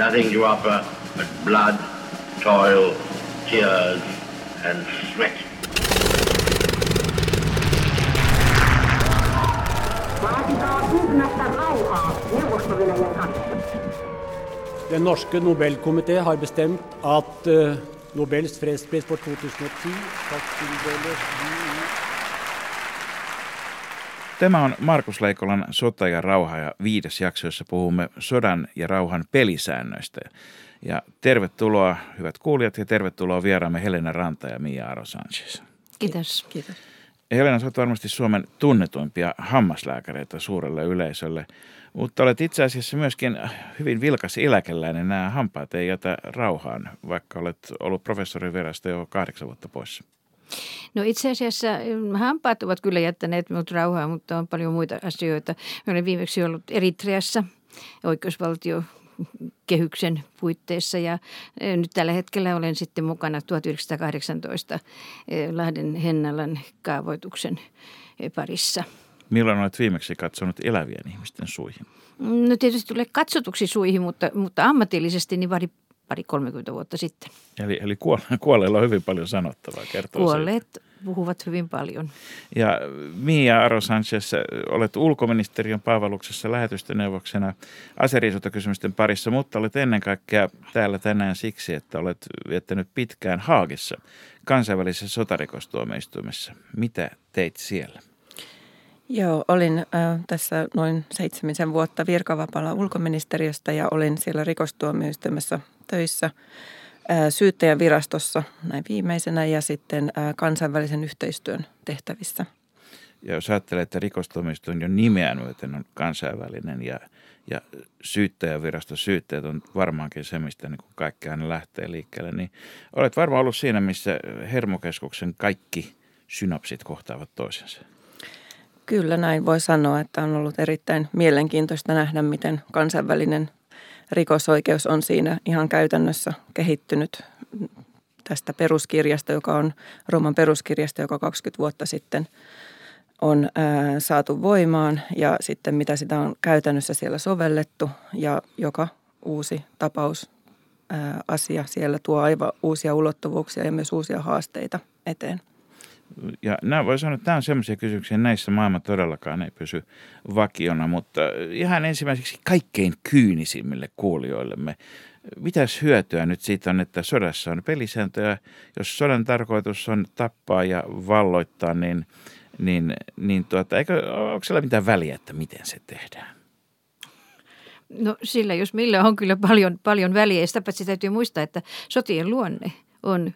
nothing to offer but blood, toil, tears, and sweat. Den norske Nobelkomité har bestemt at uh, Nobels fredspris for 2010 skal tildeles Tämä on Markus Leikolan Sota ja rauha ja viides jakso, jossa puhumme sodan ja rauhan pelisäännöistä. Ja tervetuloa hyvät kuulijat ja tervetuloa vieraamme Helena Ranta ja Mia Aro Sanchez. Kiitos. Kiitos. Helena, olet varmasti Suomen tunnetuimpia hammaslääkäreitä suurelle yleisölle, mutta olet itse asiassa myöskin hyvin vilkas eläkeläinen. Nämä hampaat ei jätä rauhaan, vaikka olet ollut professorin virasta jo kahdeksan vuotta poissa. No itse asiassa mm, hampaat ovat kyllä jättäneet minut rauhaa, mutta on paljon muita asioita. Mä olen viimeksi ollut Eritreassa oikeusvaltio kehyksen puitteissa ja e, nyt tällä hetkellä olen sitten mukana 1918 e, Lahden Hennalan kaavoituksen parissa. Milloin olet viimeksi katsonut elävien ihmisten suihin? No tietysti tulee katsotuksi suihin, mutta, mutta ammatillisesti niin pari, pari 30 vuotta sitten. Eli, eli kuolleilla on hyvin paljon sanottavaa, kertoo Kuolleet siitä. puhuvat hyvin paljon. Ja Mia Aro Sanchez, olet ulkoministeriön palveluksessa lähetystöneuvoksena aseriisuntakysymysten parissa, mutta olet ennen kaikkea täällä tänään siksi, että olet viettänyt pitkään Haagissa kansainvälisessä sotarikostuomioistuimessa. Mitä teit siellä? Joo, olin äh, tässä noin seitsemisen vuotta virkavapaalla ulkoministeriöstä ja olin siellä rikostuomioistuimessa töissä äh, syyttäjän virastossa näin viimeisenä ja sitten äh, kansainvälisen yhteistyön tehtävissä. Ja jos ajattelee, että rikostuomioistuin jo nimeä myöten on kansainvälinen ja, ja syyttäjävirasto syytteet on varmaankin se, mistä niin kuin lähtee liikkeelle, niin olet varmaan ollut siinä, missä hermokeskuksen kaikki synapsit kohtaavat toisensa. Kyllä näin voi sanoa, että on ollut erittäin mielenkiintoista nähdä, miten kansainvälinen rikosoikeus on siinä ihan käytännössä kehittynyt tästä peruskirjasta, joka on Rooman peruskirjasta, joka 20 vuotta sitten on ää, saatu voimaan ja sitten mitä sitä on käytännössä siellä sovellettu ja joka uusi tapaus ää, asia siellä tuo aivan uusia ulottuvuuksia ja myös uusia haasteita eteen. Ja nämä voi sanoa, että tämä on sellaisia kysymyksiä, näissä maailma todellakaan ei pysy vakiona, mutta ihan ensimmäiseksi kaikkein kyynisimmille kuulijoillemme. Mitäs hyötyä nyt siitä on, että sodassa on pelisääntöjä? Jos sodan tarkoitus on tappaa ja valloittaa, niin, niin, niin tuota, eikö, onko siellä mitään väliä, että miten se tehdään? No sillä jos millä on kyllä paljon, paljon väliä. Sitä paitsi täytyy muistaa, että sotien luonne on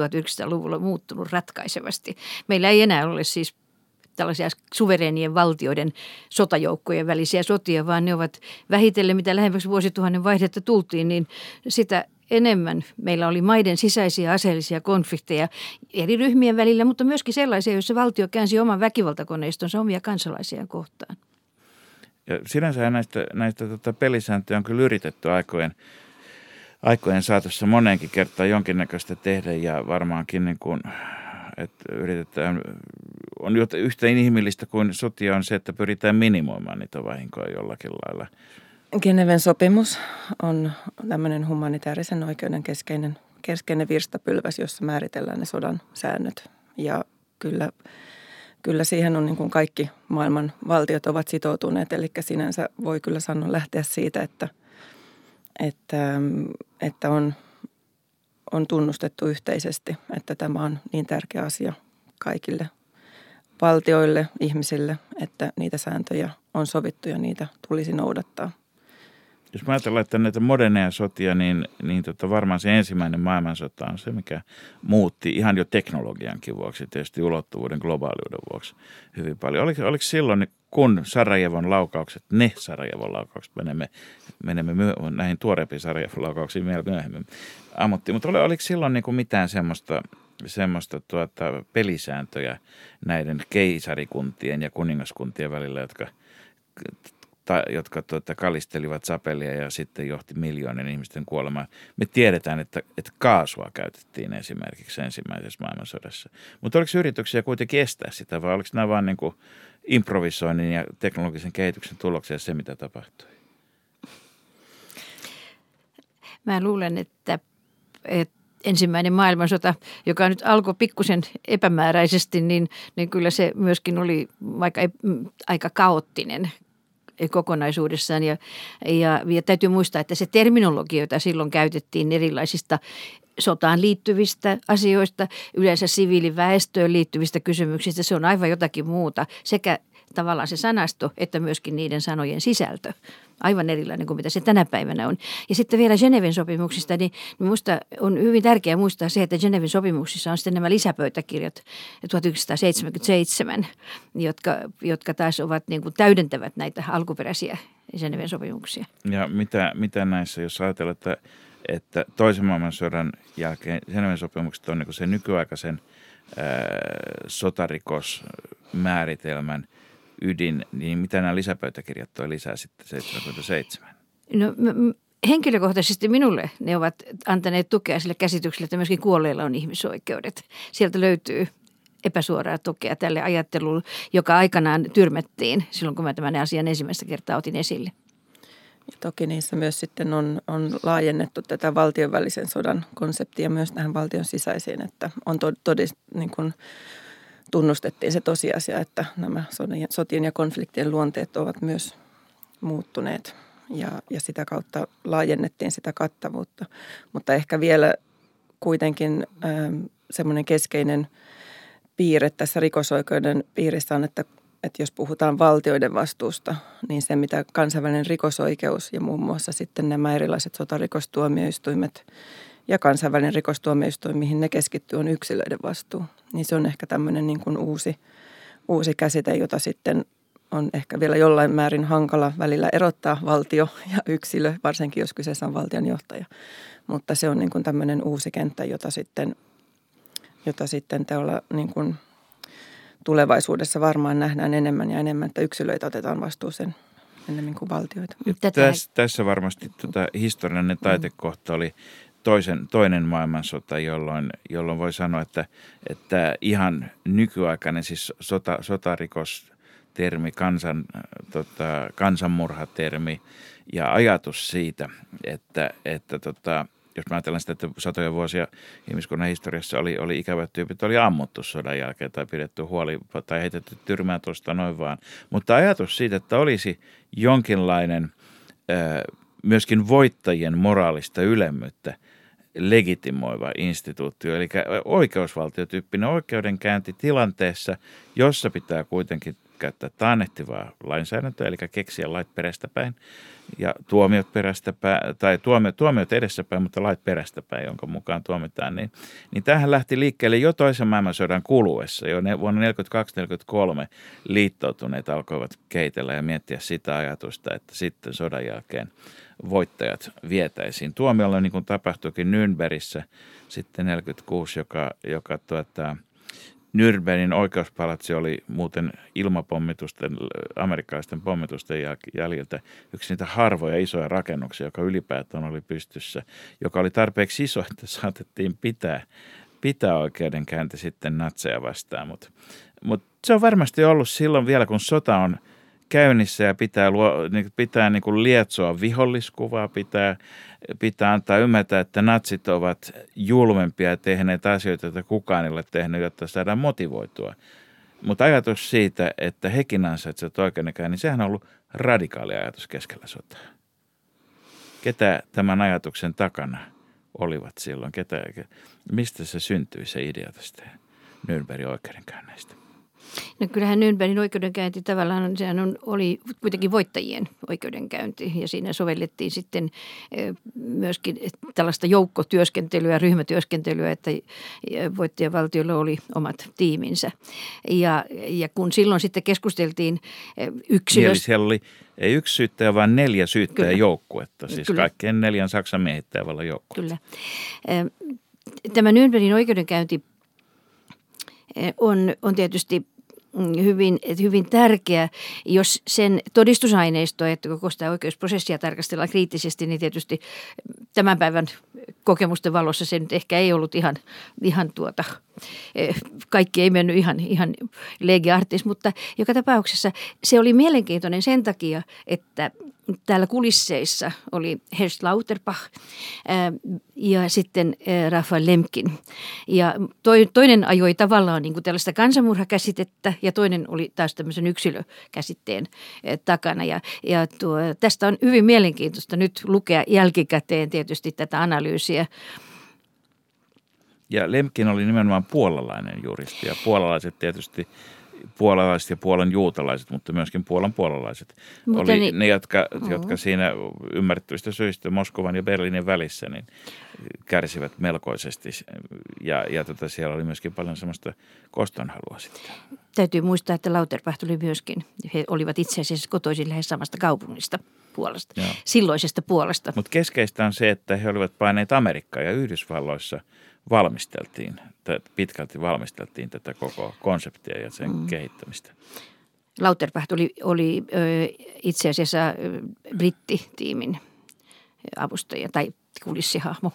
1900-luvulla muuttunut ratkaisevasti. Meillä ei enää ole siis tällaisia suvereenien valtioiden sotajoukkojen välisiä sotia, vaan ne ovat vähitellen, mitä lähemmäksi vuosituhannen vaihdetta tultiin, niin sitä enemmän meillä oli maiden sisäisiä aseellisia konflikteja eri ryhmien välillä, mutta myöskin sellaisia, joissa valtio käänsi oman väkivaltakoneistonsa omia kansalaisiaan kohtaan. Ja sinänsä näistä, näistä tota pelisääntöjä on kyllä yritetty aikojen aikojen saatossa moneenkin kertaan jonkinnäköistä tehdä ja varmaankin niin kuin, että yritetään, on yhtä inhimillistä kuin sotia on se, että pyritään minimoimaan niitä vahinkoja jollakin lailla. Geneven sopimus on tämmöinen humanitaarisen oikeuden keskeinen, keskeinen virstapylväs, jossa määritellään ne sodan säännöt. Ja kyllä, kyllä siihen on niin kuin kaikki maailman valtiot ovat sitoutuneet, eli sinänsä voi kyllä sanoa lähteä siitä, että – että, että on, on tunnustettu yhteisesti, että tämä on niin tärkeä asia kaikille valtioille, ihmisille, että niitä sääntöjä on sovittu ja niitä tulisi noudattaa. Jos mä ajatellaan, että näitä moderneja sotia, niin, niin tota varmaan se ensimmäinen maailmansota on se, mikä muutti ihan jo teknologiankin vuoksi, tietysti ulottuvuuden globaaliuden vuoksi hyvin paljon. Oliko, oliko silloin kun Sarajevon laukaukset, ne Sarajevon laukaukset, menemme, menemme myö, näihin tuoreempiin Sarajevon laukauksiin vielä myöhemmin, ammutti. Mutta oli, oliko silloin niin kuin mitään semmoista, semmoista tuota, pelisääntöjä näiden keisarikuntien ja kuningaskuntien välillä, jotka ta, jotka tuota, kalistelivat sapelia ja sitten johti miljoonien ihmisten kuolemaan. Me tiedetään, että, että kaasua käytettiin esimerkiksi ensimmäisessä maailmansodassa. Mutta oliko yrityksiä kuitenkin estää sitä vai oliko nämä vain niin kuin improvisoinnin ja teknologisen kehityksen tuloksia se, mitä tapahtui? Mä luulen, että, että ensimmäinen maailmansota, joka nyt alkoi pikkusen epämääräisesti, niin, niin kyllä se myöskin oli vaikka aika kaoottinen kokonaisuudessaan. Ja, ja, ja täytyy muistaa, että se terminologia, jota silloin käytettiin erilaisista sotaan liittyvistä asioista, yleensä siviiliväestöön liittyvistä kysymyksistä, se on aivan jotakin muuta. Sekä tavallaan se sanasto, että myöskin niiden sanojen sisältö. Aivan erilainen kuin mitä se tänä päivänä on. Ja sitten vielä Geneven sopimuksista, niin minusta on hyvin tärkeää muistaa se, että Geneven sopimuksissa on sitten nämä lisäpöytäkirjat 1977, jotka, jotka taas ovat niin kuin täydentävät näitä alkuperäisiä Geneven sopimuksia. Ja mitä, mitä näissä, jos ajatellaan, että, että toisen maailmansodan jälkeen Geneven sopimukset on niin kuin se nykyaikaisen ää, sotarikosmääritelmän – ydin, niin mitä nämä lisäpöytäkirjat toi lisää sitten 77? No henkilökohtaisesti minulle ne ovat antaneet tukea sille käsitykselle, että myöskin kuolleilla on ihmisoikeudet. Sieltä löytyy epäsuoraa tukea tälle ajattelulle, joka aikanaan tyrmättiin silloin, kun mä tämän asian ensimmäistä kertaa otin esille. Ja toki niissä myös sitten on, on laajennettu tätä valtion välisen sodan konseptia myös tähän valtion sisäisiin, että on todist, niin kuin tunnustettiin se tosiasia, että nämä sotien ja konfliktien luonteet ovat myös muuttuneet ja, ja sitä kautta laajennettiin sitä kattavuutta. Mutta ehkä vielä kuitenkin ähm, semmoinen keskeinen piirre tässä rikosoikeuden piirissä on, että, että jos puhutaan valtioiden vastuusta, niin se mitä kansainvälinen rikosoikeus ja muun muassa sitten nämä erilaiset sotarikostuomioistuimet – ja kansainvälinen rikostuomioistuin, mihin ne keskittyy, on yksilöiden vastuu. Niin se on ehkä tämmöinen niin kuin uusi, uusi käsite, jota sitten on ehkä vielä jollain määrin hankala välillä erottaa valtio ja yksilö, varsinkin jos kyseessä on valtionjohtaja. Mutta se on niin kuin tämmöinen uusi kenttä, jota sitten, jota sitten teolla niin kuin tulevaisuudessa varmaan nähdään enemmän ja enemmän, että yksilöitä otetaan vastuuseen enemmän kuin valtioita. Tässä, tässä varmasti tuota, historiallinen taitekohta oli toisen, toinen maailmansota, jolloin, jolloin voi sanoa, että, että ihan nykyaikainen siis sota, sotarikostermi, kansan, tota, kansanmurhatermi ja ajatus siitä, että, että tota, jos mä ajattelen sitä, että satoja vuosia ihmiskunnan historiassa oli, oli ikävät tyypit, oli ammuttu sodan jälkeen tai pidetty huoli tai heitetty tyrmää tuosta noin vaan. Mutta ajatus siitä, että olisi jonkinlainen myöskin voittajien moraalista ylemmyyttä legitimoiva instituutio, eli oikeusvaltiotyyppinen oikeudenkäynti tilanteessa, jossa pitää kuitenkin käyttää taannehtivaa lainsäädäntöä, eli keksiä lait perästäpäin ja tuomiot perästäpäin, tai tuomiot, tuomiot edessäpäin, mutta lait perästäpäin, jonka mukaan tuomitaan, niin, niin tähän lähti liikkeelle jo toisen maailmansodan kuluessa. Jo ne, vuonna 1942-1943 liittoutuneet alkoivat keitellä ja miettiä sitä ajatusta, että sitten sodan jälkeen – voittajat vietäisiin tuomiolla, niin kuin tapahtuikin Nürnbergissä sitten 46, joka, joka tuota, Nürnbergin oikeuspalatsi oli muuten ilmapommitusten, amerikkalaisten pommitusten jäljiltä yksi niitä harvoja isoja rakennuksia, joka ylipäätään oli pystyssä, joka oli tarpeeksi iso, että saatettiin pitää, pitää oikeudenkäynti sitten natseja vastaan. Mutta mut se on varmasti ollut silloin vielä, kun sota on – käynnissä ja pitää, luo, niin pitää niin kuin lietsoa viholliskuvaa, pitää, pitää antaa ymmärtää, että natsit ovat julmempia ja tehneet asioita, joita kukaan ei ole tehnyt, jotta saadaan motivoitua. Mutta ajatus siitä, että hekin ansaitsevat oikeudenkäyn, niin sehän on ollut radikaali ajatus keskellä sotaa. Ketä tämän ajatuksen takana olivat silloin? Ketä, mistä se syntyi se idea tästä Nürnbergin oikeudenkäynneistä? No kyllähän Nürnbergin oikeudenkäynti tavallaan sehän on, oli kuitenkin voittajien oikeudenkäynti ja siinä sovellettiin sitten myöskin tällaista joukkotyöskentelyä, ryhmätyöskentelyä, että voittajavaltiolla oli omat tiiminsä. Ja, ja kun silloin sitten keskusteltiin yksilöstä. Eli siellä oli ei yksi syyttäjä, vaan neljä syyttäjäjoukkuetta, siis Kyllä. kaikkien neljän Saksan miehittäjävalla joukkuetta. Kyllä. Tämä Nürnbergin oikeudenkäynti on, on tietysti hyvin, hyvin tärkeä, jos sen todistusaineisto, että koko sitä oikeusprosessia tarkastellaan kriittisesti, niin tietysti tämän päivän kokemusten valossa se nyt ehkä ei ollut ihan, ihan tuota kaikki ei mennyt ihan, ihan legiartis, mutta joka tapauksessa se oli mielenkiintoinen sen takia, että täällä kulisseissa oli Herst Lauterbach ja sitten Rafael Lemkin. Ja toinen ajoi tavallaan niin kuin tällaista kansanmurhakäsitettä ja toinen oli taas tämmöisen yksilökäsitteen takana. Ja, ja tuo, tästä on hyvin mielenkiintoista nyt lukea jälkikäteen tietysti tätä analyysiä. Ja Lemkin oli nimenomaan puolalainen juristi ja puolalaiset tietysti puolalaiset ja puolan juutalaiset, mutta myöskin puolan puolalaiset. Mutta oli niin, ne, jotka, uh-huh. jotka siinä ymmärrettävistä syistä Moskovan ja Berliinin välissä niin kärsivät melkoisesti. Ja, ja tota, siellä oli myöskin paljon semmoista kostonhalua sitten. Täytyy muistaa, että Lauterbach oli myöskin, he olivat itse asiassa kotoisin lähes samasta kaupungista. Puolesta, Joo. silloisesta puolesta. Mutta keskeistä on se, että he olivat paineet Amerikkaan ja Yhdysvalloissa – valmisteltiin, pitkälti valmisteltiin tätä koko konseptia ja sen mm. kehittämistä. Lauterbach oli, oli itse asiassa brittitiimin avustaja tai kulissihahmo.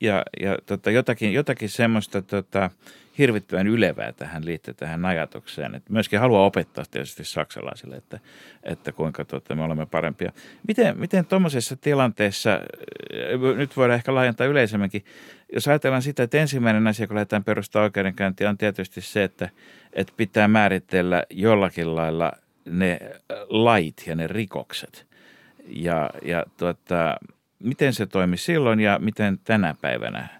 Ja, ja tota, jotakin, jotakin semmoista tota, hirvittävän ylevää tähän liittyy tähän ajatukseen. Että myöskin haluaa opettaa tietysti saksalaisille, että, että kuinka tota, me olemme parempia. Miten, miten tuommoisessa tilanteessa, nyt voidaan ehkä laajentaa yleisemminkin, jos ajatellaan sitä, että ensimmäinen asia, kun lähdetään perustaa oikeudenkäyntiä, on tietysti se, että, että pitää määritellä jollakin lailla ne lait ja ne rikokset. Ja, ja tuota, miten se toimi silloin ja miten tänä päivänä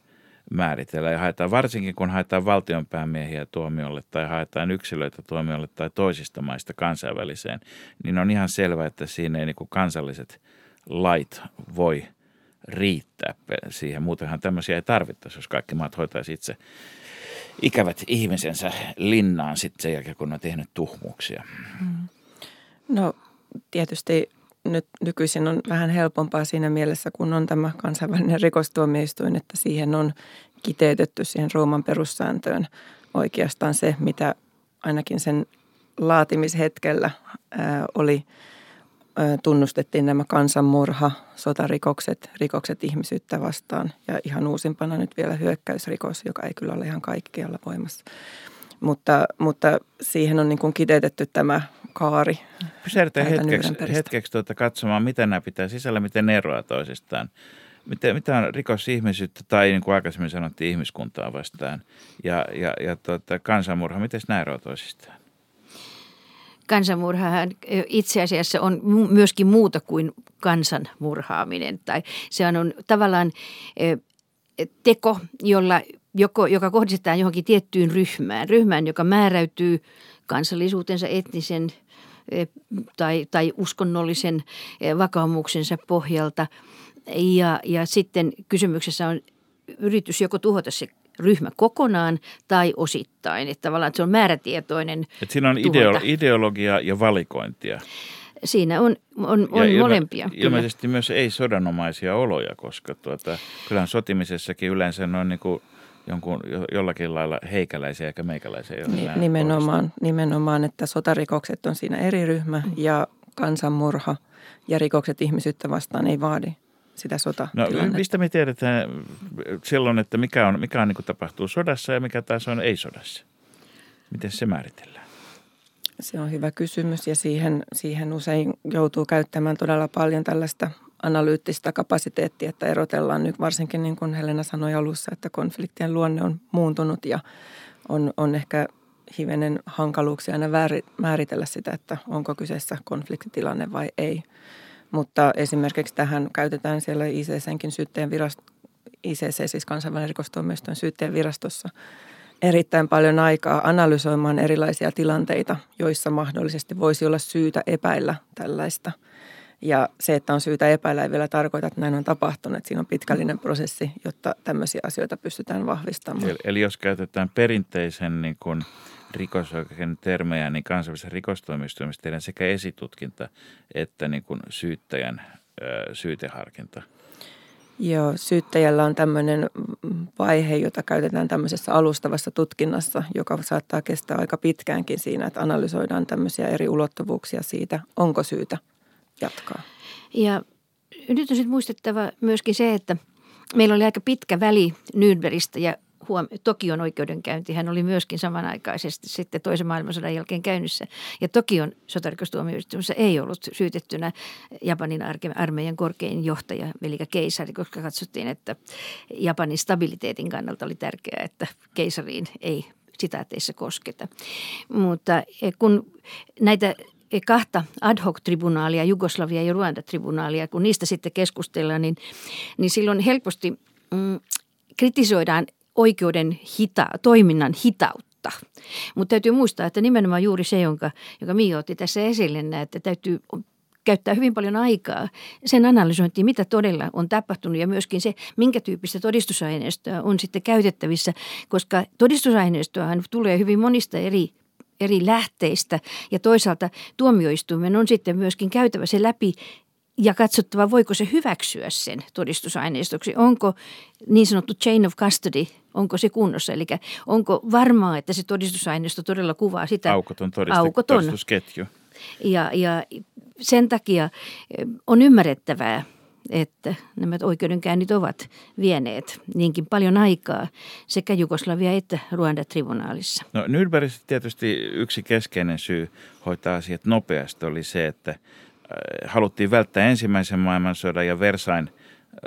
määritellään ja haetaan, varsinkin kun haetaan valtionpäämiehiä tuomiolle tai haetaan yksilöitä tuomiolle tai toisista maista kansainväliseen, niin on ihan selvää, että siinä ei niin kansalliset lait voi riittää siihen. Muutenhan tämmöisiä ei tarvittaisi, jos kaikki maat hoitaisi itse ikävät ihmisensä linnaan sitten sen jälkeen, kun on tehnyt tuhmuuksia. Mm. No tietysti nyt nykyisin on vähän helpompaa siinä mielessä, kun on tämä kansainvälinen rikostuomioistuin, että siihen on kiteytetty siihen Rooman perussääntöön oikeastaan se, mitä ainakin sen laatimishetkellä ää, oli, ää, tunnustettiin nämä kansanmurha, sotarikokset, rikokset ihmisyyttä vastaan ja ihan uusimpana nyt vielä hyökkäysrikos, joka ei kyllä ole ihan kaikkialla voimassa. Mutta, mutta siihen on niin kuin kiteytetty tämä kaari. Pysähdytään hetkeksi, hetkeksi tuota katsomaan, miten nämä pitää sisällä, miten ne eroavat toisistaan. Miten, mitä on rikos ihmisyyttä tai niin kuin aikaisemmin sanottiin ihmiskuntaa vastaan ja, ja, ja tuota, kansanmurha, miten nämä eroavat toisistaan? kansanmurhahan itse asiassa on myöskin muuta kuin kansanmurhaaminen. Tai se on tavallaan teko, jolla, joko, joka kohdistetaan johonkin tiettyyn ryhmään. Ryhmään, joka määräytyy kansallisuutensa, etnisen eh, tai, tai uskonnollisen eh, vakaumuksensa pohjalta. Ja, ja sitten kysymyksessä on yritys joko tuhota se ryhmä kokonaan tai osittain. Että tavallaan että se on määrätietoinen että Siinä on ideo- ideologia ja valikointia. Siinä on, on, on ilme, molempia. Ilmeisesti kyllä. myös ei sodanomaisia oloja, koska tuota, kyllähän sotimisessakin yleensä on niin kuin – jonkun jollakin lailla heikäläisiä eikä meikäläisiä. Nimenomaan, nimenomaan, että sotarikokset on siinä eri ryhmä mm. ja kansanmurha ja rikokset ihmisyyttä vastaan ei vaadi sitä sota No mistä me tiedetään silloin, että mikä on, mikä on niin tapahtuu sodassa ja mikä taas on ei-sodassa? Miten se määritellään? Se on hyvä kysymys ja siihen, siihen usein joutuu käyttämään todella paljon tällaista analyyttistä kapasiteettia, että erotellaan nyt varsinkin niin kuin Helena sanoi alussa, että konfliktien luonne on muuntunut ja on, on ehkä hivenen hankaluuksia aina määritellä sitä, että onko kyseessä konfliktitilanne vai ei. Mutta esimerkiksi tähän käytetään siellä ICCnkin syytteen virasto, ICC, siis kansainvälinen rikostuomioistuin syytteen virastossa, erittäin paljon aikaa analysoimaan erilaisia tilanteita, joissa mahdollisesti voisi olla syytä epäillä tällaista – ja se, että on syytä epäillä, ei vielä tarkoita, että näin on tapahtunut. Siinä on pitkällinen prosessi, jotta tämmöisiä asioita pystytään vahvistamaan. Eli, eli jos käytetään perinteisen niin kuin rikosoikeuden termejä, niin kansainvälisessä rikostoimistoimissa tehdään sekä esitutkinta että niin kuin syyttäjän ö, syyteharkinta. Joo, syyttäjällä on tämmöinen vaihe, jota käytetään tämmöisessä alustavassa tutkinnassa, joka saattaa kestää aika pitkäänkin siinä, että analysoidaan tämmöisiä eri ulottuvuuksia siitä, onko syytä jatkaa. Ja nyt on sitten muistettava myöskin se, että meillä oli aika pitkä väli Nürnbergistä ja huom- Tokion oikeudenkäynti, hän oli myöskin samanaikaisesti sitten toisen maailmansodan jälkeen käynnissä. Ja Tokion sotarikostuomioistuimessa ei ollut syytettynä Japanin armeijan korkein johtaja, eli keisari, koska katsottiin, että Japanin stabiliteetin kannalta oli tärkeää, että keisariin ei sitaateissa kosketa. Mutta eh, kun näitä kahta ad hoc-tribunaalia, Jugoslavia ja Ruanda-tribunaalia, kun niistä sitten keskustellaan, niin, niin silloin helposti mm, kritisoidaan oikeuden hita, toiminnan hitautta. Mutta täytyy muistaa, että nimenomaan juuri se, jonka, jonka Mio otti tässä esille, että täytyy käyttää hyvin paljon aikaa sen analysointiin, mitä todella on tapahtunut ja myöskin se, minkä tyyppistä todistusaineistoa on sitten käytettävissä, koska todistusaineistoahan tulee hyvin monista eri eri lähteistä ja toisaalta tuomioistuimen on sitten myöskin käytävä se läpi ja katsottava, voiko se hyväksyä sen todistusaineistoksi. Onko niin sanottu chain of custody, onko se kunnossa? Eli onko varmaa, että se todistusaineisto todella kuvaa sitä aukoton, todiste, aukoton. todistusketju. Ja, ja sen takia eh, on ymmärrettävää, että nämä oikeudenkäynnit ovat vieneet niinkin paljon aikaa sekä Jugoslavia että Ruanda-tribunaalissa. No Nürnbergissä tietysti yksi keskeinen syy hoitaa asiat nopeasti oli se, että – haluttiin välttää ensimmäisen maailmansodan ja Versain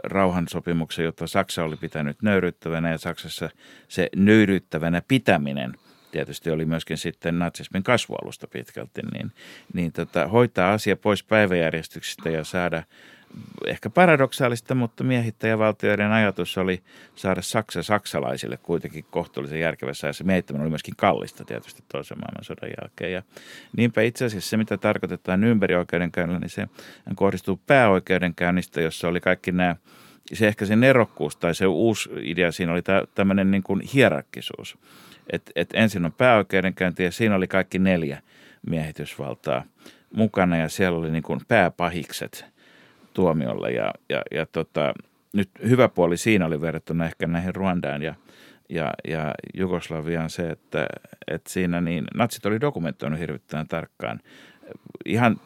rauhansopimuksen, jota Saksa oli pitänyt nöyryttävänä ja Saksassa se nöyryttävänä pitäminen tietysti oli myöskin sitten natsismin kasvualusta pitkälti, niin, niin tota, hoitaa asia pois päiväjärjestyksestä ja saada ehkä paradoksaalista, mutta miehittäjävaltioiden ajatus oli saada Saksa saksalaisille kuitenkin kohtuullisen järkevässä ajassa. Miehittäminen oli myöskin kallista tietysti toisen maailmansodan jälkeen. Ja niinpä itse asiassa se, mitä tarkoitetaan Nürnbergin oikeudenkäynnillä, niin se kohdistuu pääoikeudenkäynnistä, jossa oli kaikki nämä se ehkä se nerokkuus tai se uusi idea siinä oli tämmöinen niin kuin hierarkkisuus. Että et ensin on pääoikeudenkäynti ja siinä oli kaikki neljä miehitysvaltaa mukana ja siellä oli niin kuin pääpahikset – tuomiolle. Ja, ja, ja tota, nyt hyvä puoli siinä oli verrattuna ehkä näihin Ruandaan ja, ja, ja Jugoslaviaan se, että, että siinä niin natsit oli dokumentoinut hirvittävän tarkkaan. Ihan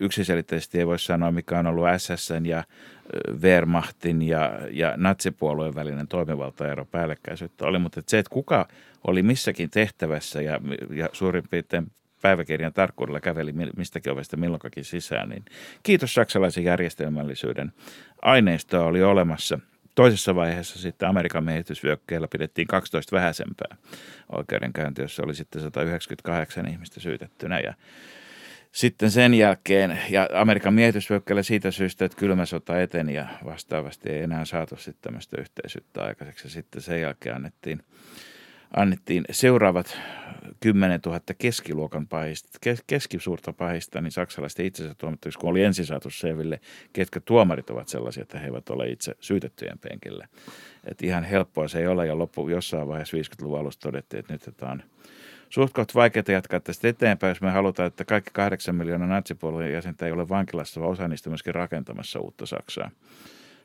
yksiselitteisesti ei voi sanoa, mikä on ollut SSN ja Wehrmachtin ja, ja natsipuolueen välinen toimivaltaero päällekkäisyyttä oli, mutta se, että kuka oli missäkin tehtävässä ja, ja suurin piirtein päiväkirjan tarkkuudella käveli mistäkin ovesta milloinkakin sisään, niin kiitos saksalaisen järjestelmällisyyden. Aineistoa oli olemassa. Toisessa vaiheessa sitten Amerikan miehitysvyökkeellä pidettiin 12 vähäisempää oikeudenkäyntiä, jossa oli sitten 198 ihmistä syytettynä ja sitten sen jälkeen, ja Amerikan miehitysvyökkäillä siitä syystä, että kylmä sota eteni ja vastaavasti ei enää saatu sitten tämmöistä yhteisyyttä aikaiseksi. Sitten sen jälkeen annettiin annettiin seuraavat 10 000 keskiluokan pahista, kes, keskisuurta pahista, niin saksalaisten itsensä tuomittaviksi, kun oli ensin saatu selville, ketkä tuomarit ovat sellaisia, että he eivät ole itse syytettyjen penkillä. Että ihan helppoa se ei ole, ja loppu jossain vaiheessa 50-luvun alussa todettiin, että nyt tämä on suht vaikeaa jatkaa tästä eteenpäin, jos me halutaan, että kaikki kahdeksan miljoonaa natsipuolueen jäsentä ei ole vankilassa, vaan osa niistä myöskin rakentamassa uutta Saksaa.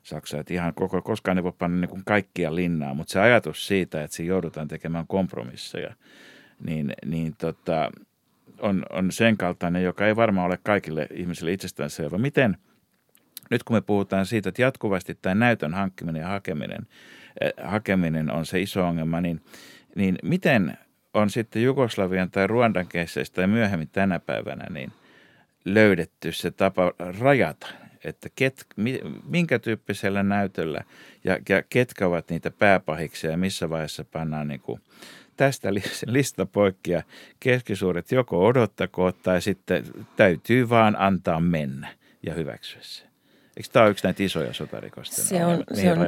Saksa. Että ihan koko, koskaan ei voi panna niin kuin kaikkia linnaa, mutta se ajatus siitä, että siinä joudutaan tekemään kompromisseja, niin, niin tota, on, on sen kaltainen, joka ei varmaan ole kaikille ihmisille itsestäänselvä. Miten, nyt kun me puhutaan siitä, että jatkuvasti tämä näytön hankkiminen ja hakeminen, eh, hakeminen on se iso ongelma, niin, niin miten on sitten Jugoslavian tai Ruandan keisseistä tai myöhemmin tänä päivänä niin löydetty se tapa rajata että ket, minkä tyyppisellä näytöllä ja, ja ketkä ovat niitä pääpahiksia ja missä vaiheessa pannaan niin kuin tästä lista poikki ja keskisuuret joko odottakoot tai sitten täytyy vaan antaa mennä ja hyväksyä se. Eikö tämä ole yksi näitä isoja sotarikosten se on, se on?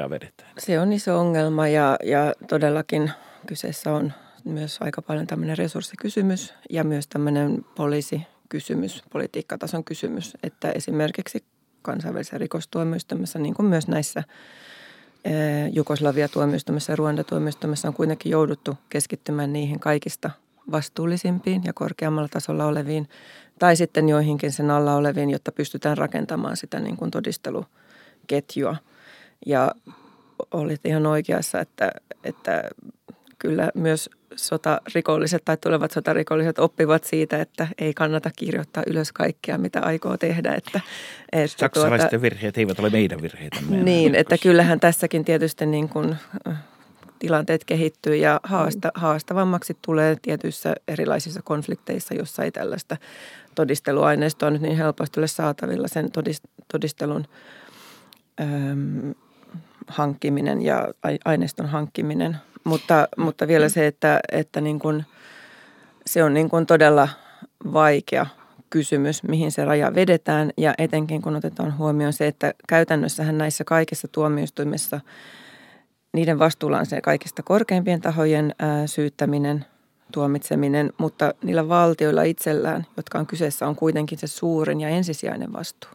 Se on iso ongelma ja, ja todellakin kyseessä on myös aika paljon tämmöinen resurssikysymys ja myös tämmöinen poliisikysymys, politiikkatason kysymys, että esimerkiksi kansainvälisessä rikostuomioistuimessa, niin kuin myös näissä Jugoslavia-tuomioistuimessa ja Ruanda-tuomioistuimessa on kuitenkin jouduttu keskittymään niihin kaikista vastuullisimpiin ja korkeammalla tasolla oleviin tai sitten joihinkin sen alla oleviin, jotta pystytään rakentamaan sitä niin kuin todisteluketjua. Ja olit ihan oikeassa, että, että kyllä myös sotarikolliset tai tulevat sotarikolliset oppivat siitä, että ei kannata kirjoittaa ylös kaikkea, mitä aikoo tehdä. Että, että Saksalaisten tuota, virheet eivät ole meidän virheitä. Niin, että kyllähän tässäkin tietysti niin kuin, tilanteet kehittyy ja haasta, haastavammaksi tulee tietyissä erilaisissa konflikteissa, jossa ei tällaista todisteluaineistoa nyt niin helposti ole saatavilla sen todistelun äm, hankkiminen ja aineiston hankkiminen. Mutta, mutta vielä se, että, että niin kuin, se on niin kuin todella vaikea kysymys, mihin se raja vedetään ja etenkin kun otetaan huomioon se, että käytännössähän näissä kaikissa tuomioistuimissa niiden vastuulla on se kaikista korkeimpien tahojen syyttäminen, tuomitseminen, mutta niillä valtioilla itsellään, jotka on kyseessä, on kuitenkin se suurin ja ensisijainen vastuu.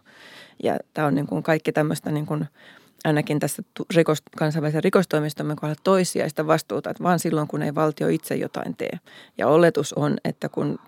Ja tämä on niin kuin kaikki tämmöistä niin kuin ainakin tässä rikos, kansainvälisen rikostoimistomme kohdalla toissijaista vastuuta, että vaan silloin, kun ei valtio itse jotain tee. Ja oletus on, että kun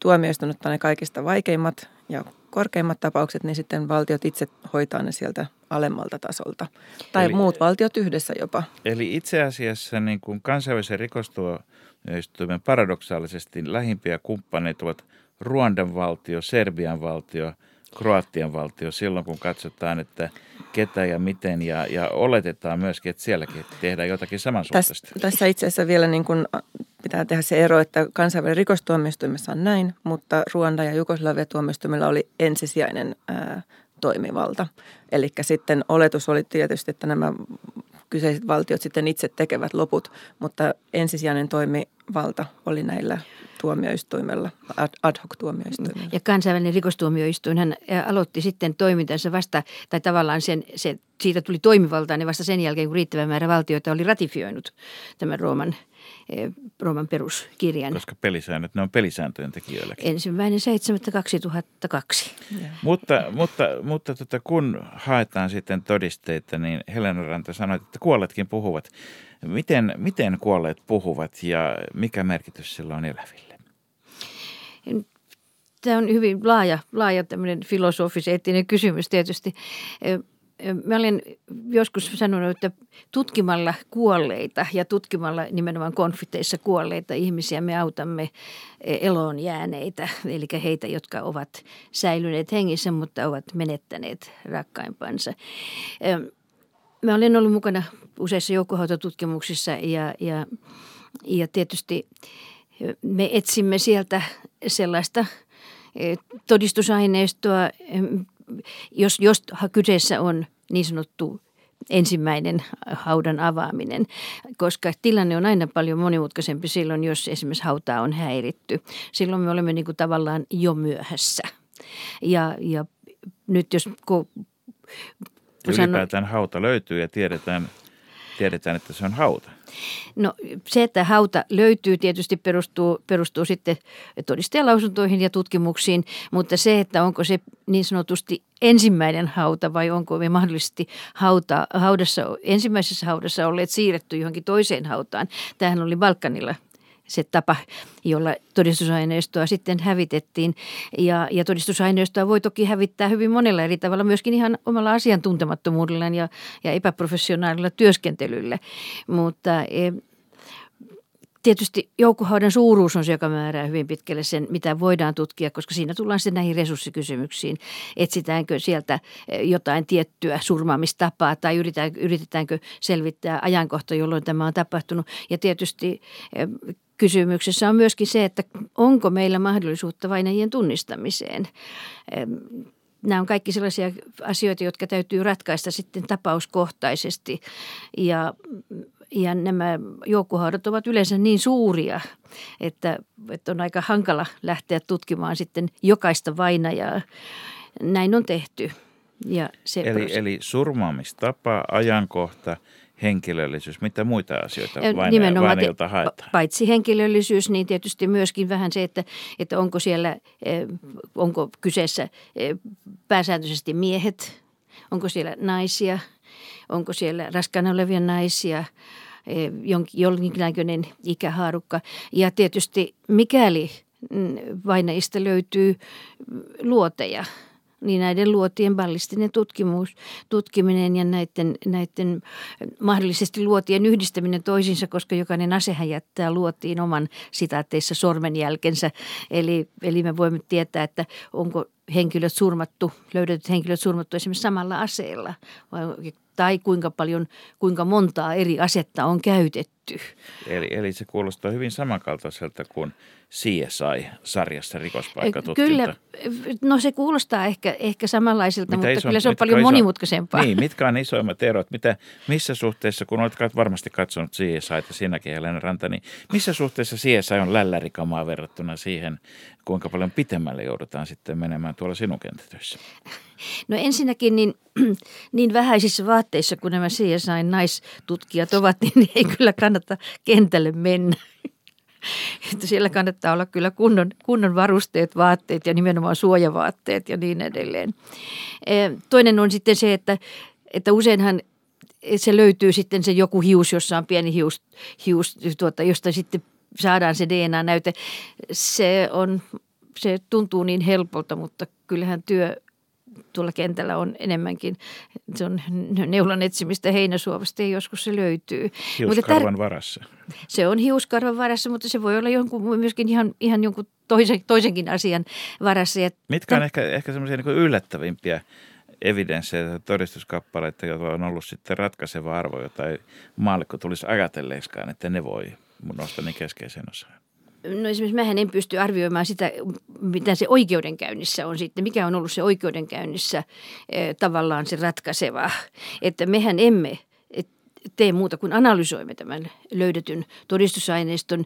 tuomioistuin ottaa ne kaikista vaikeimmat ja korkeimmat tapaukset, niin sitten valtiot itse hoitaa ne sieltä alemmalta tasolta. Tai eli, muut valtiot yhdessä jopa. Eli itse asiassa niin kuin kansainvälisen rikostuomioistuimen paradoksaalisesti lähimpiä kumppaneita ovat Ruandan valtio, Serbian valtio – Kroatian valtio silloin, kun katsotaan, että ketä ja miten ja, ja oletetaan myöskin, että sielläkin tehdään jotakin samansuuntaista. Tässä, tässä itse asiassa vielä niin kuin pitää tehdä se ero, että kansainvälinen rikostuomioistuimessa on näin, mutta Ruanda ja Jugoslavia tuomioistuimella oli ensisijainen ää, toimivalta. Eli sitten oletus oli tietysti, että nämä kyseiset valtiot sitten itse tekevät loput, mutta ensisijainen toimivalta oli näillä tuomioistuimella, ad hoc tuomioistuimella. Ja kansainvälinen rikostuomioistuin hän aloitti sitten toimintansa vasta, tai tavallaan sen, se, siitä tuli toimivaltainen vasta sen jälkeen, kun riittävä määrä valtioita oli ratifioinut tämän Rooman Rooman peruskirjan. Koska pelisäännöt, ne on pelisääntöjen tekijöilläkin. Ensimmäinen 7.2002. Mutta, mutta, mutta tota, kun haetaan sitten todisteita, niin Helena Ranta sanoi, että kuolletkin puhuvat. Miten, miten kuolleet puhuvat ja mikä merkitys sillä on eläville? Tämä on hyvin laaja, laaja tämmöinen filosofis-eettinen kysymys tietysti. Mä olen joskus sanonut, että tutkimalla kuolleita ja tutkimalla nimenomaan konflikteissa kuolleita ihmisiä me autamme eloon jääneitä, eli heitä, jotka ovat säilyneet hengissä, mutta ovat menettäneet rakkaimpansa. Mä olen ollut mukana useissa joukkohoitotutkimuksissa ja, ja, ja tietysti me etsimme sieltä sellaista e, todistusaineistoa, jos, jos kyseessä on niin sanottu ensimmäinen haudan avaaminen, koska tilanne on aina paljon monimutkaisempi silloin, jos esimerkiksi hautaa on häiritty. Silloin me olemme niin kuin tavallaan jo myöhässä. Ja, ja nyt jos... Kun, Ylipäätään hauta löytyy ja tiedetään, tiedetään, että se on hauta. No se, että hauta löytyy tietysti perustuu, perustuu sitten todistajalausuntoihin ja tutkimuksiin, mutta se, että onko se niin sanotusti ensimmäinen hauta vai onko me mahdollisesti hauta, haudassa, ensimmäisessä haudassa olleet siirretty johonkin toiseen hautaan. Tämähän oli Balkanilla se tapa, jolla todistusaineistoa sitten hävitettiin. Ja, ja todistusaineistoa voi toki hävittää hyvin monella eri tavalla, myöskin ihan omalla asiantuntemattomuudellaan ja, ja epäprofessionaalilla työskentelyllä. Mutta e, Tietysti joukkohaudan suuruus on se, joka määrää hyvin pitkälle sen, mitä voidaan tutkia, koska siinä tullaan sitten näihin resurssikysymyksiin. Etsitäänkö sieltä e, jotain tiettyä surmaamistapaa tai yritetäänkö, selvittää ajankohta, jolloin tämä on tapahtunut. Ja tietysti e, kysymyksessä on myöskin se, että onko meillä mahdollisuutta vainajien tunnistamiseen. Nämä on kaikki sellaisia asioita, jotka täytyy ratkaista sitten tapauskohtaisesti ja ja nämä joukkohaudat ovat yleensä niin suuria, että, että on aika hankala lähteä tutkimaan sitten jokaista vainajaa. Näin on tehty. Ja se eli, eli surmaamistapa, ajankohta – henkilöllisyys, mitä muita asioita vain, vainajilta haetaan? Paitsi henkilöllisyys, niin tietysti myöskin vähän se, että, että onko siellä, onko kyseessä pääsääntöisesti miehet, onko siellä naisia, onko siellä raskaana olevia naisia, jonkinnäköinen ikähaarukka. Ja tietysti mikäli mm, vainajista löytyy luoteja – niin näiden luotien ballistinen tutkimus, tutkiminen ja näiden, näiden mahdollisesti luotien yhdistäminen toisiinsa, koska jokainen asehän jättää luotiin oman sitaatteissa sormenjälkensä. Eli, eli me voimme tietää, että onko henkilöt surmattu, löydetyt henkilöt surmattu esimerkiksi samalla aseella vai, tai kuinka paljon, kuinka montaa eri asetta on käytetty. Eli, eli se kuulostaa hyvin samankaltaiselta kuin CSI-sarjassa rikospaikkatutkinta. Kyllä, no se kuulostaa ehkä, ehkä samanlaiselta, mitä mutta iso, kyllä se on paljon iso, monimutkaisempaa. Niin, mitkä on isoimmat erot? Mitä, missä suhteessa, kun olet varmasti katsonut CSI sinäkin Helena Ranta, niin missä suhteessa CSI on lällärikamaa verrattuna siihen, kuinka paljon pitemmälle joudutaan sitten menemään tuolla sinun kenttätöissä? No ensinnäkin niin, niin vähäisissä vaatteissa kuin nämä CSI-naistutkijat ovat, niin ei kyllä kannata kentälle mennä. Että siellä kannattaa olla kyllä kunnon, kunnon varusteet, vaatteet ja nimenomaan suojavaatteet ja niin edelleen. Toinen on sitten se, että, että useinhan se löytyy sitten se joku hius, jossa on pieni hius, hius tuota, josta sitten saadaan se DNA-näyte. Se, on, se tuntuu niin helpolta, mutta kyllähän työ tuolla kentällä on enemmänkin, se on neulan etsimistä heinäsuovasta ja joskus se löytyy. Hiuskarvan varassa. Se on hiuskarvan varassa, mutta se voi olla jonkun, myöskin ihan, ihan jonkun toisen, toisenkin asian varassa. Ja Mitkä on ehkä, ehkä semmoisia niin yllättävimpiä evidenssejä todistuskappaleita, jotka on ollut sitten ratkaiseva arvo, jota ei maallikko tulisi ajatelleeksikaan, että ne voi nostaa niin keskeisen osaan. No esimerkiksi mähän en pysty arvioimaan sitä, mitä se oikeudenkäynnissä on sitten, mikä on ollut se oikeudenkäynnissä eh, tavallaan se ratkaiseva. Että mehän emme tee muuta kuin analysoimme tämän löydetyn todistusaineiston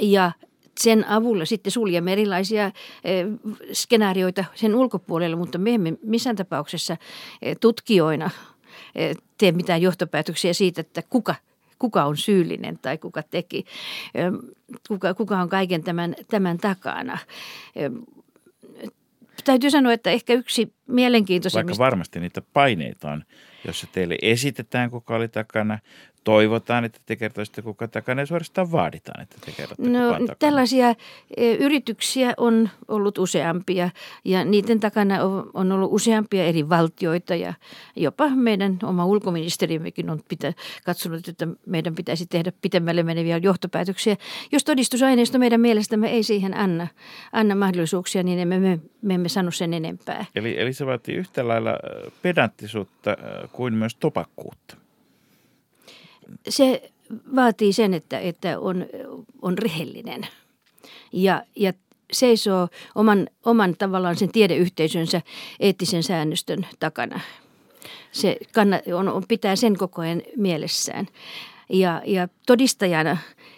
ja sen avulla sitten suljemme erilaisia eh, skenaarioita sen ulkopuolella, mutta me emme missään tapauksessa eh, tutkijoina tee mitään johtopäätöksiä siitä, että kuka kuka on syyllinen tai kuka teki, kuka, kuka on kaiken tämän, tämän takana. Täytyy sanoa, että ehkä yksi mielenkiintoisimmista... Vaikka varmasti niitä paineita on, jossa teille esitetään, kuka oli takana, toivotaan, että te kertoisitte kuka takana ja suorastaan vaaditaan, että te kerrotte no. Tällaisia e, yrityksiä on ollut useampia ja niiden takana on ollut useampia eri valtioita ja jopa meidän oma ulkoministeriömmekin on pitä, katsonut, että meidän pitäisi tehdä pitemmälle meneviä johtopäätöksiä. Jos todistusaineisto meidän mielestämme ei siihen anna, anna mahdollisuuksia, niin emme, me, me emme sano sen enempää. Eli, eli se vaatii yhtä lailla pedanttisuutta kuin myös topakkuutta se vaatii sen, että, että on, on rehellinen ja, ja seisoo oman, oman tavallaan sen tiedeyhteisönsä eettisen säännöstön takana. Se kanna, on, on, pitää sen koko ajan mielessään. Ja, ja todistajana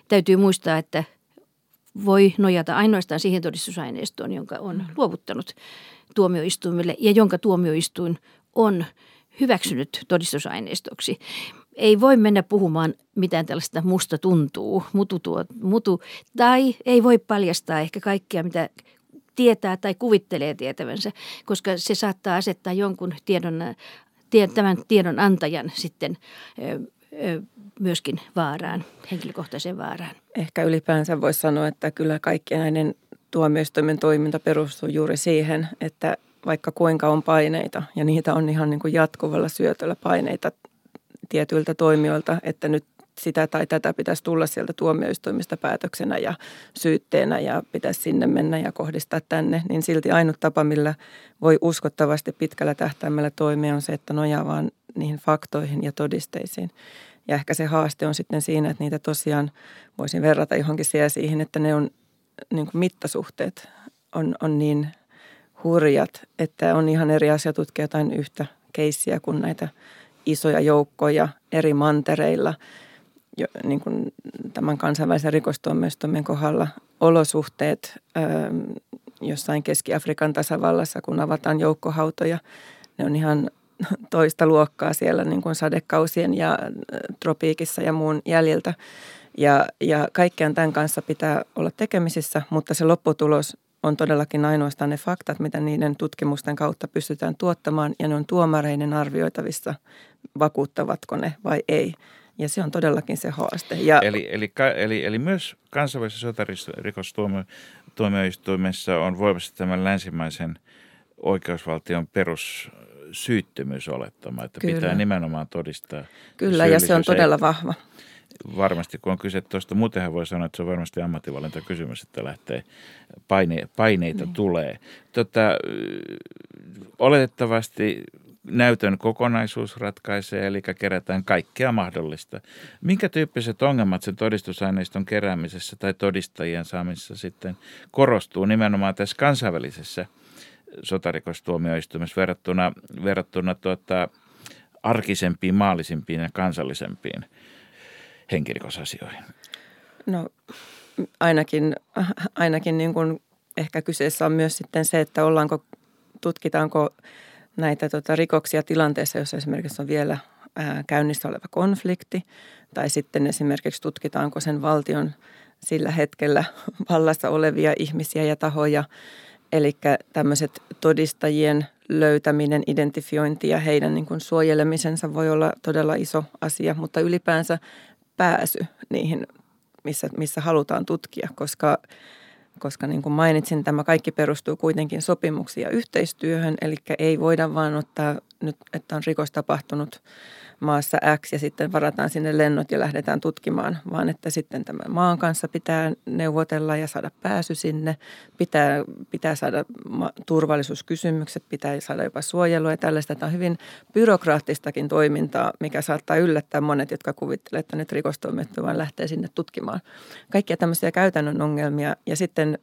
täytyy muistaa, että voi nojata ainoastaan siihen todistusaineistoon, jonka on luovuttanut tuomioistuimelle ja jonka tuomioistuin on hyväksynyt todistusaineistoksi ei voi mennä puhumaan mitään tällaista musta tuntuu, mutu, tuo, mutu, tai ei voi paljastaa ehkä kaikkea, mitä tietää tai kuvittelee tietävänsä, koska se saattaa asettaa jonkun tiedon, tämän tiedon antajan sitten myöskin vaaraan, henkilökohtaiseen vaaraan. Ehkä ylipäänsä voisi sanoa, että kyllä kaikki näiden tuomioistuimen toiminta perustuu juuri siihen, että vaikka kuinka on paineita, ja niitä on ihan niin kuin jatkuvalla syötöllä paineita tietyiltä toimijoilta, että nyt sitä tai tätä pitäisi tulla sieltä tuomioistuimista päätöksenä ja syytteenä ja pitäisi sinne mennä ja kohdistaa tänne, niin silti ainut tapa, millä voi uskottavasti pitkällä tähtäimellä toimia on se, että nojaa vaan niihin faktoihin ja todisteisiin. Ja ehkä se haaste on sitten siinä, että niitä tosiaan voisin verrata johonkin siihen, että ne on niin kuin mittasuhteet on, on niin hurjat, että on ihan eri asia tutkia jotain yhtä keissiä kuin näitä – isoja joukkoja eri mantereilla jo, niin kuin tämän kansainvälisen rikostuomioistuimen kohdalla olosuhteet ö, jossain Keski-Afrikan tasavallassa, kun avataan joukkohautoja. Ne on ihan toista luokkaa siellä niin kuin sadekausien ja tropiikissa ja muun jäljiltä. Ja, ja kaikkien tämän kanssa pitää olla tekemisissä, mutta se lopputulos on todellakin ainoastaan ne faktat, mitä niiden tutkimusten kautta pystytään tuottamaan, ja ne on tuomareiden arvioitavissa, vakuuttavatko ne vai ei. Ja se on todellakin se haaste. Ja eli, eli, eli, eli myös kansainvälisessä sotarikostuomioistuimessa on voimassa tämän länsimaisen oikeusvaltion perus syyttömyysolettama, että Kyllä. pitää nimenomaan todistaa. Kyllä, ja se on todella vahva varmasti, kun on kyse tuosta, muutenhan voi sanoa, että se on varmasti ammattivalinta kysymys, että lähtee, paine, paineita mm. tulee. Tota, oletettavasti näytön kokonaisuus ratkaisee, eli kerätään kaikkea mahdollista. Minkä tyyppiset ongelmat sen todistusaineiston keräämisessä tai todistajien saamisessa sitten korostuu nimenomaan tässä kansainvälisessä sotarikostuomioistuimessa verrattuna, verrattuna tuota, arkisempiin, maallisempiin ja kansallisempiin henkirikosasioihin? No ainakin, ainakin niin kuin ehkä kyseessä on myös sitten se, että ollaanko, tutkitaanko näitä tota, rikoksia tilanteessa, jossa esimerkiksi on vielä ää, käynnissä oleva konflikti, tai sitten esimerkiksi tutkitaanko sen valtion sillä hetkellä vallassa olevia ihmisiä ja tahoja. Eli tämmöiset todistajien löytäminen, identifiointi ja heidän niin kuin suojelemisensa voi olla todella iso asia, mutta ylipäänsä pääsy niihin, missä, missä halutaan tutkia, koska koska niin kuin mainitsin, tämä kaikki perustuu kuitenkin sopimuksiin ja yhteistyöhön, eli ei voida vaan ottaa nyt, että on rikos tapahtunut maassa X ja sitten varataan sinne lennot ja lähdetään tutkimaan, vaan että sitten tämän maan kanssa pitää neuvotella ja saada pääsy sinne. Pitää, pitää saada turvallisuuskysymykset, pitää saada jopa suojelua ja tällaista. Tämä on hyvin byrokraattistakin toimintaa, mikä saattaa yllättää monet, jotka kuvittelevat, että nyt rikostoimittu vaan lähtee sinne tutkimaan. Kaikkia tämmöisiä käytännön ongelmia ja sitten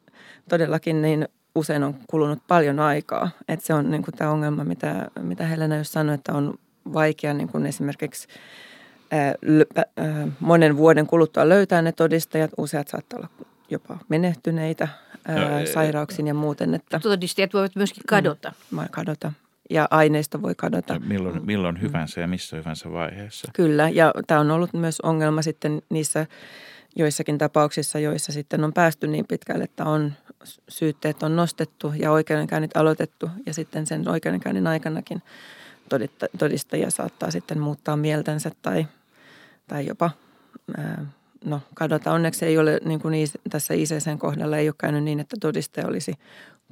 todellakin niin usein on kulunut paljon aikaa. Että se on niin kuin tämä ongelma, mitä, mitä Helena just sanoi, että on vaikea niin kuin esimerkiksi monen vuoden kuluttua löytää ne todistajat. Useat saattaa olla jopa menehtyneitä ää, sairauksiin ja muuten. Että, Todistajat voivat myöskin kadota. Mm, kadota. Ja aineisto voi kadota. Ja milloin, milloin hyvänsä ja missä hyvänsä vaiheessa. Kyllä, ja tämä on ollut myös ongelma sitten niissä joissakin tapauksissa, joissa sitten on päästy niin pitkälle, että on syytteet on nostettu ja oikeudenkäynnit aloitettu ja sitten sen oikeudenkäynnin aikanakin todistajia saattaa sitten muuttaa mieltänsä tai, tai jopa no kadota. Onneksi ei ole niin kuin tässä ICCn kohdalla ei ole käynyt niin, että todistaja olisi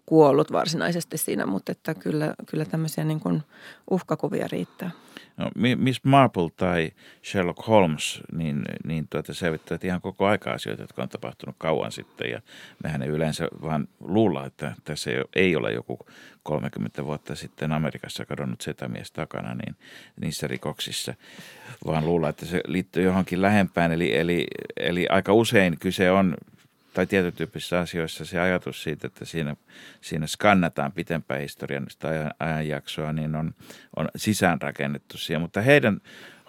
kuollut varsinaisesti siinä, mutta että kyllä, kyllä tämmöisiä niin kuin uhkakuvia riittää. No, Miss Marple tai Sherlock Holmes, niin, niin tuota, selvittävät ihan koko aika asioita, jotka on tapahtunut kauan sitten. Ja mehän ei yleensä vaan luulla, että tässä ei ole joku 30 vuotta sitten Amerikassa kadonnut setämies takana niin niissä rikoksissa, vaan luulla, että se liittyy johonkin lähempään. Eli, eli, eli aika usein kyse on tai tyyppisissä asioissa se ajatus siitä, että siinä, siinä skannataan pitempää historiallista ajan, ajanjaksoa, niin on, on sisäänrakennettu siihen. Mutta heidän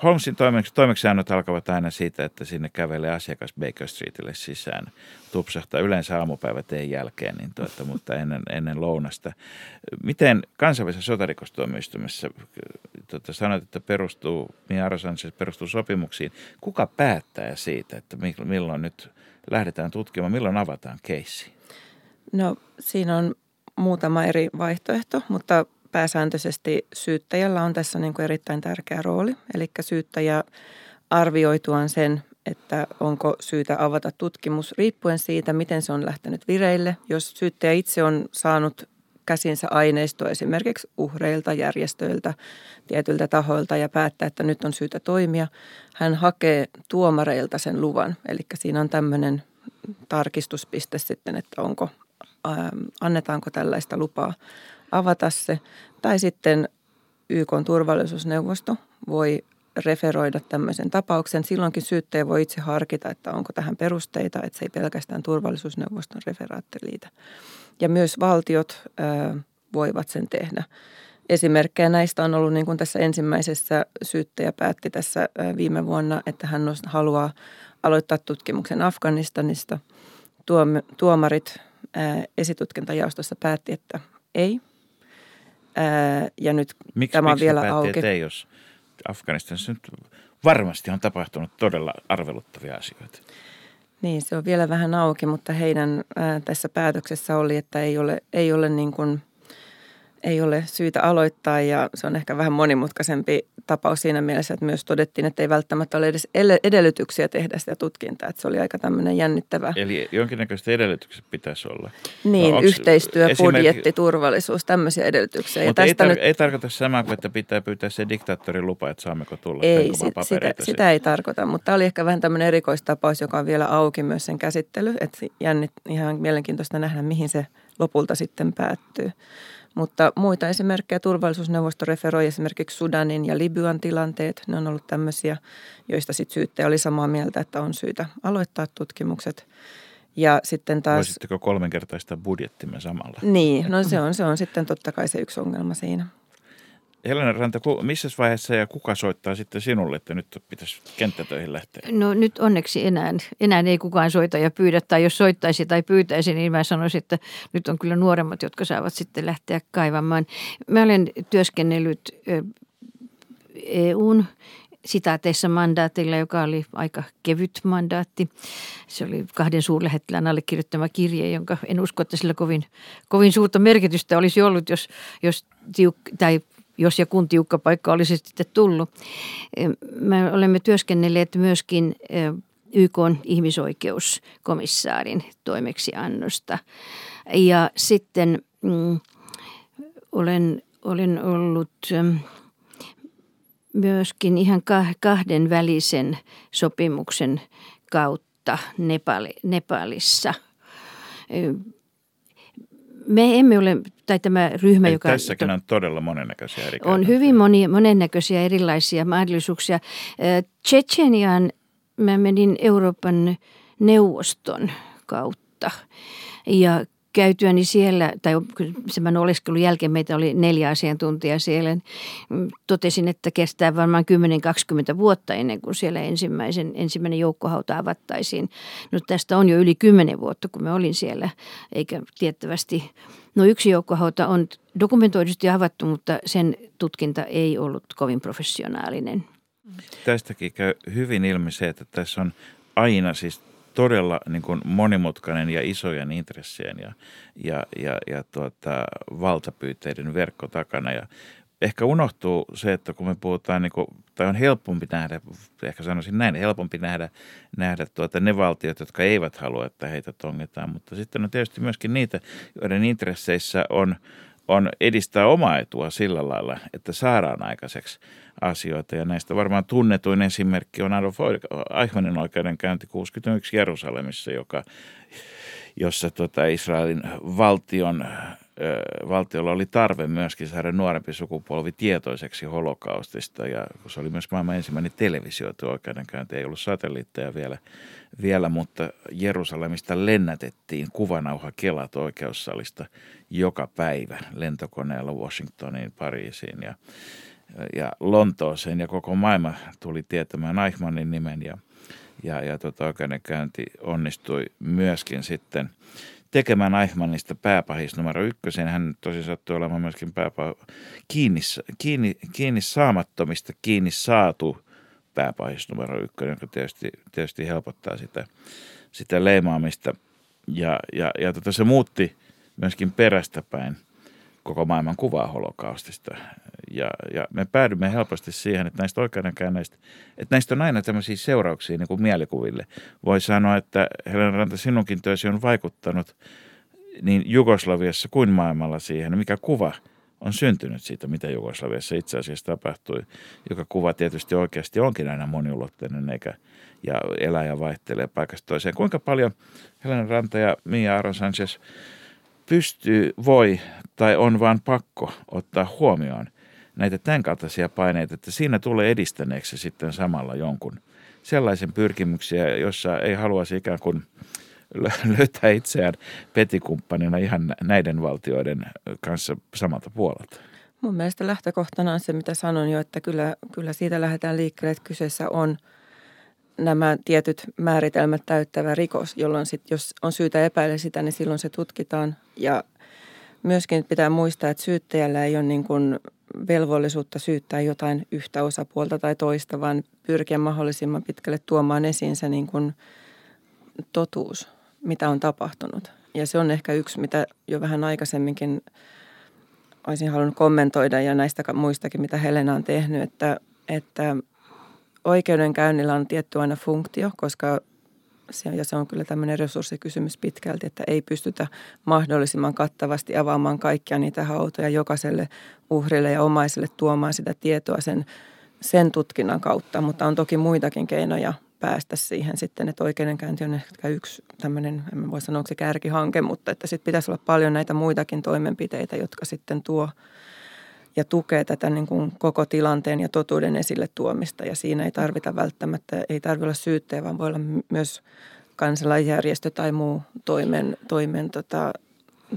Holmesin toimeksi, toimeksiannot alkavat aina siitä, että sinne kävelee asiakas Baker Streetille sisään. Tupsahtaa yleensä aamupäiväteen jälkeen, niin tuota, mutta ennen, ennen lounasta. Miten kansainvälisessä sotarikostuomioistuimessa, tuota, sanoit, että perustuu, niin se perustuu sopimuksiin. Kuka päättää siitä, että milloin nyt lähdetään tutkimaan, milloin avataan keissi? No siinä on muutama eri vaihtoehto, mutta pääsääntöisesti syyttäjällä on tässä niin kuin erittäin tärkeä rooli. Eli syyttäjä arvioituaan sen, että onko syytä avata tutkimus riippuen siitä, miten se on lähtenyt vireille. Jos syyttäjä itse on saanut käsinsä aineistoa esimerkiksi uhreilta, järjestöiltä, tietyiltä tahoilta ja päättää, että nyt on syytä toimia. Hän hakee tuomareilta sen luvan, eli siinä on tämmöinen tarkistuspiste sitten, että onko, ää, annetaanko tällaista lupaa avata se. Tai sitten YK turvallisuusneuvosto voi referoida tämmöisen tapauksen. Silloinkin syyttäjä voi itse harkita, että onko tähän perusteita, että se ei pelkästään turvallisuusneuvoston referaatti liitä. Ja myös valtiot ää, voivat sen tehdä. Esimerkkejä näistä on ollut, niin kuin tässä ensimmäisessä syyttäjä päätti tässä viime vuonna, että hän haluaa aloittaa tutkimuksen Afganistanista. Tuomarit esitutkintajaostossa päätti, että ei. Ja nyt miksi, tämä on vielä päätti, auki. Ei, jos Afganistanissa nyt varmasti on tapahtunut todella arveluttavia asioita. Niin, se on vielä vähän auki, mutta heidän ää, tässä päätöksessä oli, että ei ole, ei ole niin kuin – ei ole syytä aloittaa ja se on ehkä vähän monimutkaisempi tapaus siinä mielessä, että myös todettiin, että ei välttämättä ole edes edellytyksiä tehdä sitä tutkintaa. Että se oli aika tämmöinen jännittävä. Eli jonkinnäköiset edellytykset pitäisi olla. Niin, no, yhteistyö, budjetti, turvallisuus, tämmöisiä edellytyksiä. Mutta ei, tar- nyt... ei tarkoita samaa kuin, että pitää pyytää se diktaattorin lupa, että saammeko tulla Ei, sit, sitä, sitä ei tarkoita, mutta oli ehkä vähän tämmöinen erikoistapaus, joka on vielä auki myös sen käsittely. Että jännit, ihan mielenkiintoista nähdä, mihin se lopulta sitten päättyy. Mutta muita esimerkkejä turvallisuusneuvosto referoi esimerkiksi Sudanin ja Libyan tilanteet. Ne on ollut tämmöisiä, joista sitten syyttäjä oli samaa mieltä, että on syytä aloittaa tutkimukset. Ja sitten taas... Voisitteko kolmenkertaista budjettimme samalla? Niin, no se on, se on sitten totta kai se yksi ongelma siinä. Helena Ranta, missä vaiheessa ja kuka soittaa sitten sinulle, että nyt pitäisi kenttätöihin lähteä? No nyt onneksi enää, enää ei kukaan soita ja pyydä, tai jos soittaisi tai pyytäisi, niin mä sanoisin, että nyt on kyllä nuoremmat, jotka saavat sitten lähteä kaivamaan. Mä olen työskennellyt EUn sitaateissa mandaatilla, joka oli aika kevyt mandaatti. Se oli kahden suurlähettilään allekirjoittama kirje, jonka en usko, että sillä kovin, kovin suurta merkitystä olisi ollut, jos, jos tiuk- tai jos ja kun tiukka paikka olisi sitten tullut. Me olemme työskennelleet myöskin YK ihmisoikeuskomissaarin toimeksiannosta. Ja sitten mm, olen, olen ollut myöskin ihan kahden välisen sopimuksen kautta Nepali, Nepalissa. Me emme ole, tai tämä ryhmä, Eli joka... Tässäkin on todella monennäköisiä eri On hyvin moni, monennäköisiä erilaisia mahdollisuuksia. Tsetseniaan mä menin Euroopan neuvoston kautta ja käytyäni siellä, tai sen oleskelun jälkeen meitä oli neljä asiantuntijaa siellä, niin totesin, että kestää varmaan 10-20 vuotta ennen kuin siellä ensimmäisen, ensimmäinen joukkohauta avattaisiin. No tästä on jo yli 10 vuotta, kun me olin siellä, eikä tiettävästi, no yksi joukkohauta on dokumentoidusti avattu, mutta sen tutkinta ei ollut kovin professionaalinen. Tästäkin käy hyvin ilmi se, että tässä on aina siis todella niin kuin monimutkainen ja isojen intressien ja, ja, ja, ja tuota, valtapyyteiden verkko takana. Ja ehkä unohtuu se, että kun me puhutaan, niin kuin, tai on helpompi nähdä, ehkä sanoisin näin, helpompi nähdä, nähdä tuota, ne valtiot, jotka eivät halua, että heitä tongetaan. Mutta sitten on tietysti myöskin niitä, joiden intresseissä on, on edistää omaa etua sillä lailla, että saadaan aikaiseksi asioita. Ja näistä varmaan tunnetuin esimerkki on Adolf Eichmannin oikeudenkäynti 61 Jerusalemissa, joka, jossa tota Israelin valtion valtiolla oli tarve myöskin saada nuorempi sukupolvi tietoiseksi holokaustista ja se oli myös maailman ensimmäinen televisioitu oikeudenkäynti, ei ollut satelliitteja vielä, vielä mutta Jerusalemista lennätettiin kuvanauha kelat oikeussalista joka päivä lentokoneella Washingtoniin, Pariisiin ja, ja Lontooseen ja koko maailma tuli tietämään Eichmannin nimen ja, ja, ja tota oikeudenkäynti onnistui myöskin sitten – tekemään Eichmannista pääpahis numero ykkösen. Hän tosi sattui olemaan myöskin pääpah- kiinni, kiinni, kiinni saamattomista kiinni saatu pääpahis numero ykkönen, joka tietysti, tietysti helpottaa sitä, sitä leimaamista. Ja, ja, ja tota, se muutti myöskin perästä päin koko maailman kuvaa holokaustista. Ja, ja me päädymme helposti siihen, että näistä oikeudenkäynneistä, että näistä on aina tämmöisiä seurauksia niin kuin mielikuville. Voi sanoa, että Helena Ranta, sinunkin työsi on vaikuttanut niin Jugoslaviassa kuin maailmalla siihen, mikä kuva on syntynyt siitä, mitä Jugoslaviassa itse asiassa tapahtui, joka kuva tietysti oikeasti onkin aina moniulotteinen eikä, ja elää ja vaihtelee paikasta toiseen. Kuinka paljon Helena Ranta ja Mia Aron Sanchez pystyy, voi tai on vain pakko ottaa huomioon näitä tämän kaltaisia paineita, että siinä tulee edistäneeksi sitten samalla jonkun sellaisen pyrkimyksiä, jossa ei haluaisi ikään kuin löytää itseään petikumppanina ihan näiden valtioiden kanssa samalta puolelta. Mun mielestä lähtökohtana on se, mitä sanon jo, että kyllä, kyllä siitä lähdetään liikkeelle, että kyseessä on nämä tietyt määritelmät täyttävä rikos, jolloin sit, jos on syytä epäillä sitä, niin silloin se tutkitaan. Ja myöskin pitää muistaa, että syyttäjällä ei ole niin kuin velvollisuutta syyttää jotain yhtä osapuolta tai toista, vaan pyrkiä mahdollisimman pitkälle tuomaan esiin se niin kuin totuus, mitä on tapahtunut. Ja se on ehkä yksi, mitä jo vähän aikaisemminkin olisin halunnut kommentoida ja näistä muistakin, mitä Helena on tehnyt, että, että oikeudenkäynnillä on tietty aina funktio, koska se, ja se on kyllä tämmöinen resurssikysymys pitkälti, että ei pystytä mahdollisimman kattavasti avaamaan kaikkia niitä hautoja jokaiselle uhrille ja omaiselle tuomaan sitä tietoa sen, sen tutkinnan kautta. Mutta on toki muitakin keinoja päästä siihen sitten, että oikeudenkäynti on ehkä yksi tämmöinen, en voi sanoa, onko se kärkihanke, mutta että sitten pitäisi olla paljon näitä muitakin toimenpiteitä, jotka sitten tuo ja tukee tätä niin kuin koko tilanteen ja totuuden esille tuomista. Ja siinä ei tarvita välttämättä, ei tarvitse olla syyttäjä, vaan voi olla myös kansalaisjärjestö tai muu toimen, toimen tota,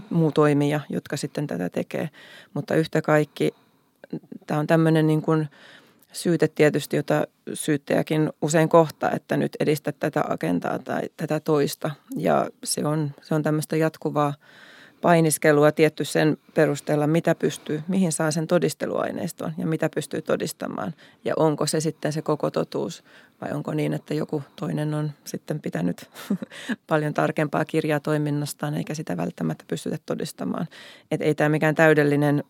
muu toimija, jotka sitten tätä tekee. Mutta yhtä kaikki, tämä on tämmöinen niin kuin syyte tietysti, jota syyttäjäkin usein kohtaa, että nyt edistä tätä agendaa tai tätä toista. Ja se on, se on tämmöistä jatkuvaa painiskelua tietty sen perusteella, mitä pystyy, mihin saa sen todisteluaineiston ja mitä pystyy todistamaan. Ja onko se sitten se koko totuus vai onko niin, että joku toinen on sitten pitänyt paljon tarkempaa kirjaa toiminnastaan eikä sitä välttämättä pystytä todistamaan. Että ei tämä mikään täydellinen,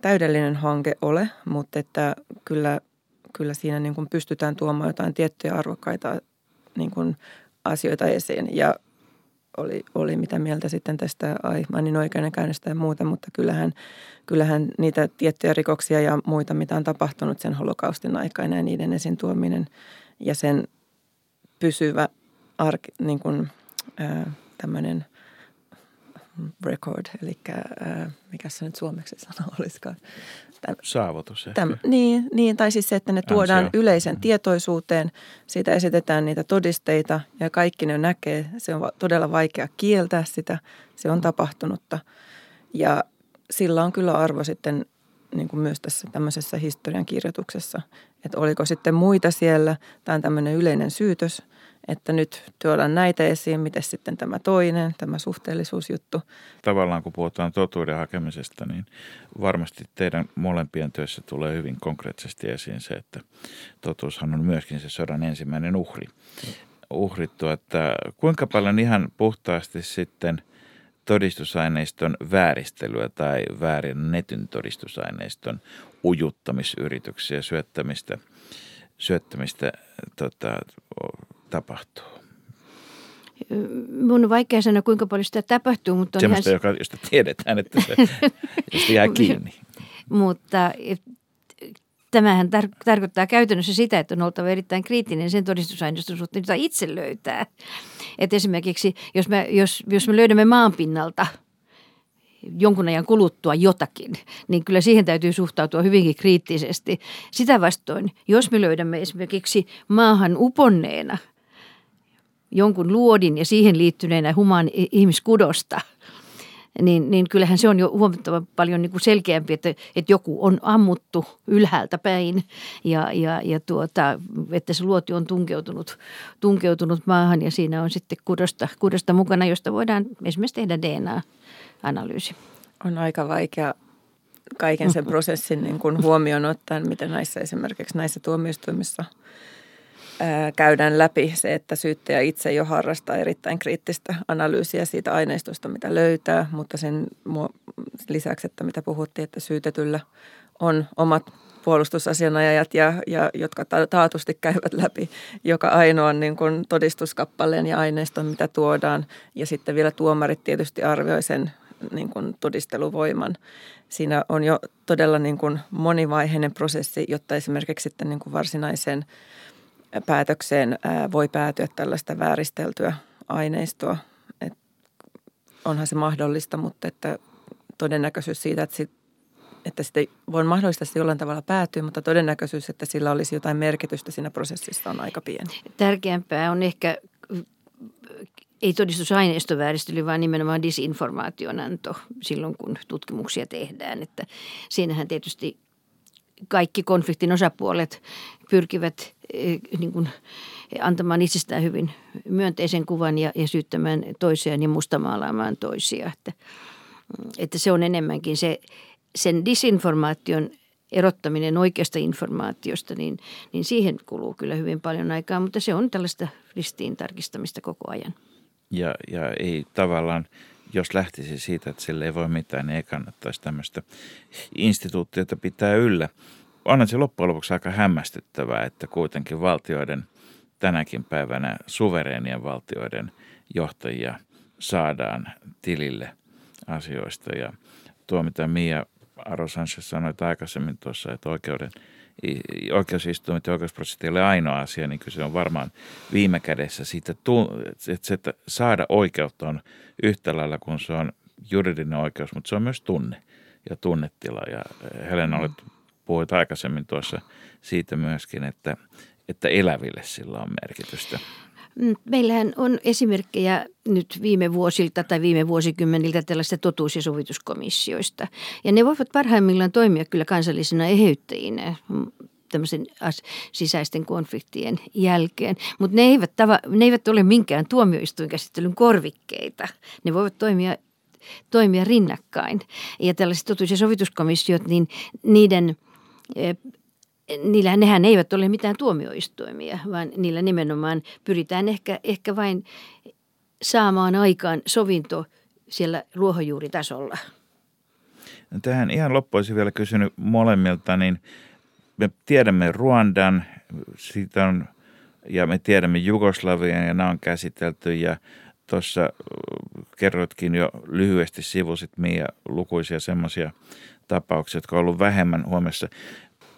täydellinen hanke ole, mutta että kyllä, kyllä siinä niin kuin pystytään tuomaan jotain tiettyjä arvokkaita niin kuin asioita esiin. Ja oli, oli mitä mieltä sitten tästä Aimanin oikeudenkäynnistä ja muuta, mutta kyllähän, kyllähän niitä tiettyjä rikoksia ja muita, mitä on tapahtunut sen holokaustin aikana ja niiden esiin tuominen ja sen pysyvä ark, niin kuin, äh, tämmöinen record, eli äh, mikä se nyt suomeksi sana olisikaan. Täm, Saavutus Täm, niin, niin, tai siis se, että ne tuodaan Ansio. yleisen mm. tietoisuuteen, siitä esitetään niitä todisteita ja kaikki ne näkee. Se on todella vaikea kieltää sitä, se on tapahtunutta ja sillä on kyllä arvo sitten niin kuin myös tässä tämmöisessä historian kirjoituksessa, että oliko sitten muita siellä, tämä on tämmöinen yleinen syytös – että nyt tuodaan näitä esiin, miten sitten tämä toinen, tämä suhteellisuusjuttu. Tavallaan kun puhutaan totuuden hakemisesta, niin varmasti teidän molempien työssä tulee hyvin konkreettisesti esiin se, että totuushan on myöskin se sodan ensimmäinen uhri. Uhrittu, että kuinka paljon ihan puhtaasti sitten todistusaineiston vääristelyä tai väärin netyn todistusaineiston ujuttamisyrityksiä, syöttämistä, syöttämistä tota, tapahtuu? Mun on vaikea sanoa, kuinka paljon sitä tapahtuu. Mutta on Semmoista, ihan... joka, josta tiedetään, että se josta jää kiinni. mutta tämähän tar- tarkoittaa käytännössä sitä, että on oltava erittäin kriittinen sen todistusaineiston suhteen, jota itse löytää. Et esimerkiksi, jos me, jos, jos me löydämme maanpinnalta – jonkun ajan kuluttua jotakin, niin kyllä siihen täytyy suhtautua hyvinkin kriittisesti. Sitä vastoin, jos me löydämme esimerkiksi maahan uponneena jonkun luodin ja siihen liittyneenä humaan ihmiskudosta, niin, niin kyllähän se on jo huomattavan paljon niin kuin selkeämpi, että, että joku on ammuttu ylhäältä päin ja, ja, ja tuota, että se luoti on tunkeutunut, tunkeutunut maahan ja siinä on sitten kudosta, kudosta mukana, josta voidaan esimerkiksi tehdä DNA-analyysi. On aika vaikea kaiken sen prosessin niin kuin huomioon ottaen, miten näissä esimerkiksi näissä tuomioistuimissa – käydään läpi se, että syyttäjä itse jo harrastaa erittäin kriittistä analyysiä siitä aineistosta, mitä löytää, mutta sen lisäksi, että mitä puhuttiin, että syytetyllä on omat puolustusasianajajat, ja, ja, jotka taatusti käyvät läpi joka ainoan niin kuin todistuskappaleen ja aineiston, mitä tuodaan. Ja sitten vielä tuomarit tietysti arvioi sen niin kuin todisteluvoiman. Siinä on jo todella niin kuin monivaiheinen prosessi, jotta esimerkiksi sitten niin kuin varsinaiseen – päätökseen voi päätyä tällaista vääristeltyä aineistoa. Et onhan se mahdollista, mutta että todennäköisyys siitä, että, sit, että sitten voi mahdollista se jollain tavalla päätyä, mutta todennäköisyys, että sillä olisi jotain merkitystä siinä prosessissa on aika pieni. Tärkeämpää on ehkä ei todistusaineisto vääristely, vaan nimenomaan disinformaation anto silloin, kun tutkimuksia tehdään. Että siinähän tietysti kaikki konfliktin osapuolet pyrkivät eh, niin kuin, antamaan itsestään hyvin myönteisen kuvan ja, ja syyttämään toisiaan ja mustamaalaamaan toisia. Että, että se on enemmänkin se, sen disinformaation erottaminen oikeasta informaatiosta, niin, niin siihen kuluu kyllä hyvin paljon aikaa, mutta se on tällaista ristiin tarkistamista koko ajan. Ja, ja ei tavallaan jos lähtisi siitä, että sille ei voi mitään, niin ei kannattaisi tämmöistä instituutiota pitää yllä. Onhan se loppujen lopuksi aika hämmästyttävää, että kuitenkin valtioiden tänäkin päivänä suvereenien valtioiden johtajia saadaan tilille asioista. Ja tuo, mitä Mia Aro Sanchez sanoi aikaisemmin tuossa, että oikeuden oikeusistuimet ja oikeusprosessit ei ole ainoa asia, niin kyllä se on varmaan viime kädessä siitä, että se, että saada oikeutta on yhtä lailla kuin se on juridinen oikeus, mutta se on myös tunne ja tunnetila. Ja Helena, olet puhuit aikaisemmin tuossa siitä myöskin, että, että eläville sillä on merkitystä. Mm, meillähän on esimerkkejä nyt viime vuosilta tai viime vuosikymmeniltä tällaista totuus- ja sovituskomissioista. Ja ne voivat parhaimmillaan toimia kyllä kansallisena eheyttäjinä mm, tämmöisen sisäisten konfliktien jälkeen. Mutta ne, eivät ne eivät ole minkään tuomioistuinkäsittelyn korvikkeita. Ne voivat toimia toimia rinnakkain. Ja tällaiset totuus- ja sovituskomissiot, niin niiden niillä nehän eivät ole mitään tuomioistuimia, vaan niillä nimenomaan pyritään ehkä, ehkä vain saamaan aikaan sovinto siellä ruohonjuuritasolla. Tähän ihan loppuisin vielä kysynyt molemmilta, niin me tiedämme Ruandan, siitä on, ja me tiedämme Jugoslavian ja nämä on käsitelty ja tuossa kerroitkin jo lyhyesti sivusit Mia lukuisia semmoisia tapauksia, jotka on ollut vähemmän huomessa.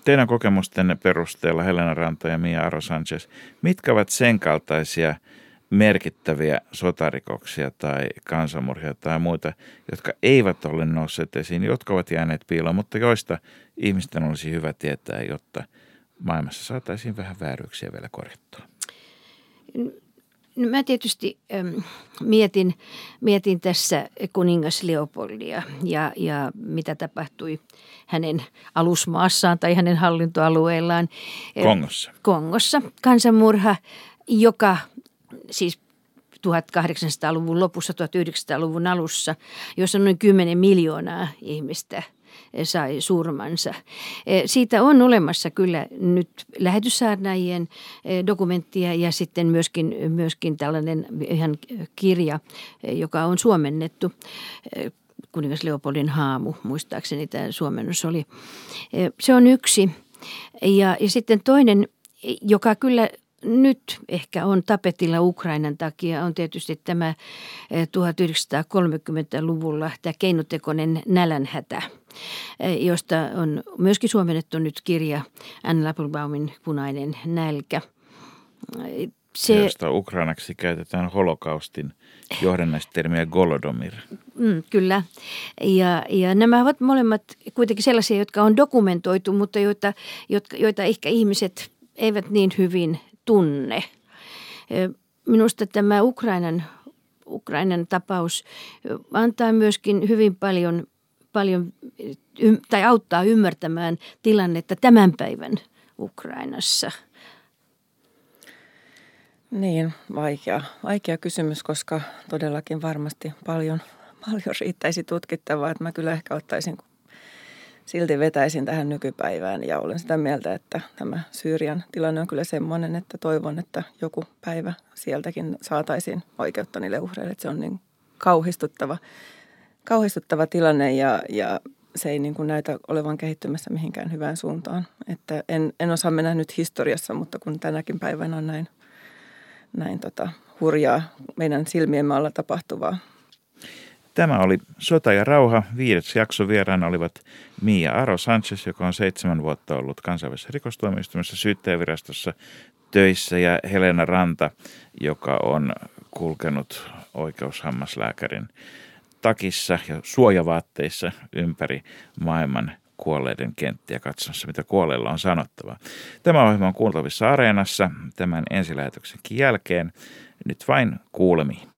Teidän kokemustenne perusteella Helena Ranta ja Mia Aro Sanchez, mitkä ovat sen kaltaisia merkittäviä sotarikoksia tai kansanmurhia tai muita, jotka eivät ole nousseet esiin, jotka ovat jääneet piiloon, mutta joista ihmisten olisi hyvä tietää, jotta maailmassa saataisiin vähän vääryyksiä vielä korjattua? No mä tietysti ähm, mietin, mietin tässä kuningas Leopoldia ja, ja mitä tapahtui hänen alusmaassaan tai hänen hallintoalueellaan. Kongossa. Kongossa. Kansanmurha, joka siis 1800-luvun lopussa, 1900-luvun alussa, jossa noin 10 miljoonaa ihmistä – sai surmansa. E, siitä on olemassa kyllä nyt lähetyssaarnaajien e, dokumenttia ja sitten myöskin, myöskin tällainen ihan kirja, e, joka on suomennettu kuningas Leopoldin haamu, muistaakseni tämä suomennos oli. Se on yksi. Ja, ja sitten toinen, joka kyllä nyt ehkä on tapetilla Ukrainan takia on tietysti tämä 1930-luvulla tämä keinotekoinen nälänhätä, josta on myöskin suomennettu nyt kirja Anne Appelbaumin Punainen nälkä. Se, josta ukrainaksi käytetään holokaustin johdannaistermiä Golodomir. Mm, kyllä. Ja, ja nämä ovat molemmat kuitenkin sellaisia, jotka on dokumentoitu, mutta joita, joita, joita ehkä ihmiset eivät niin hyvin tunne. Minusta tämä Ukrainan, Ukrainan tapaus antaa myöskin hyvin paljon, paljon tai auttaa ymmärtämään tilannetta tämän päivän Ukrainassa. Niin, vaikea, vaikea kysymys, koska todellakin varmasti paljon, paljon riittäisi tutkittavaa. Että mä kyllä ehkä ottaisin silti vetäisin tähän nykypäivään ja olen sitä mieltä, että tämä Syyrian tilanne on kyllä semmoinen, että toivon, että joku päivä sieltäkin saataisiin oikeutta niille uhreille. Että se on niin kauhistuttava, kauhistuttava tilanne ja, ja se ei niin kuin näytä olevan kehittymässä mihinkään hyvään suuntaan. Että en, en osaa mennä nyt historiassa, mutta kun tänäkin päivänä on näin, näin tota, hurjaa meidän silmiemme alla tapahtuvaa, Tämä oli Sota ja rauha. Viides jakso vieraana olivat Mia Aro Sanchez, joka on seitsemän vuotta ollut kansainvälisessä rikostuomioistuimessa syyttäjävirastossa töissä, ja Helena Ranta, joka on kulkenut oikeushammaslääkärin takissa ja suojavaatteissa ympäri maailman kuolleiden kenttiä katsomassa, mitä kuolleilla on sanottavaa. Tämä ohjelma on kuultavissa Areenassa tämän ensilähetyksenkin jälkeen. Nyt vain kuulemiin.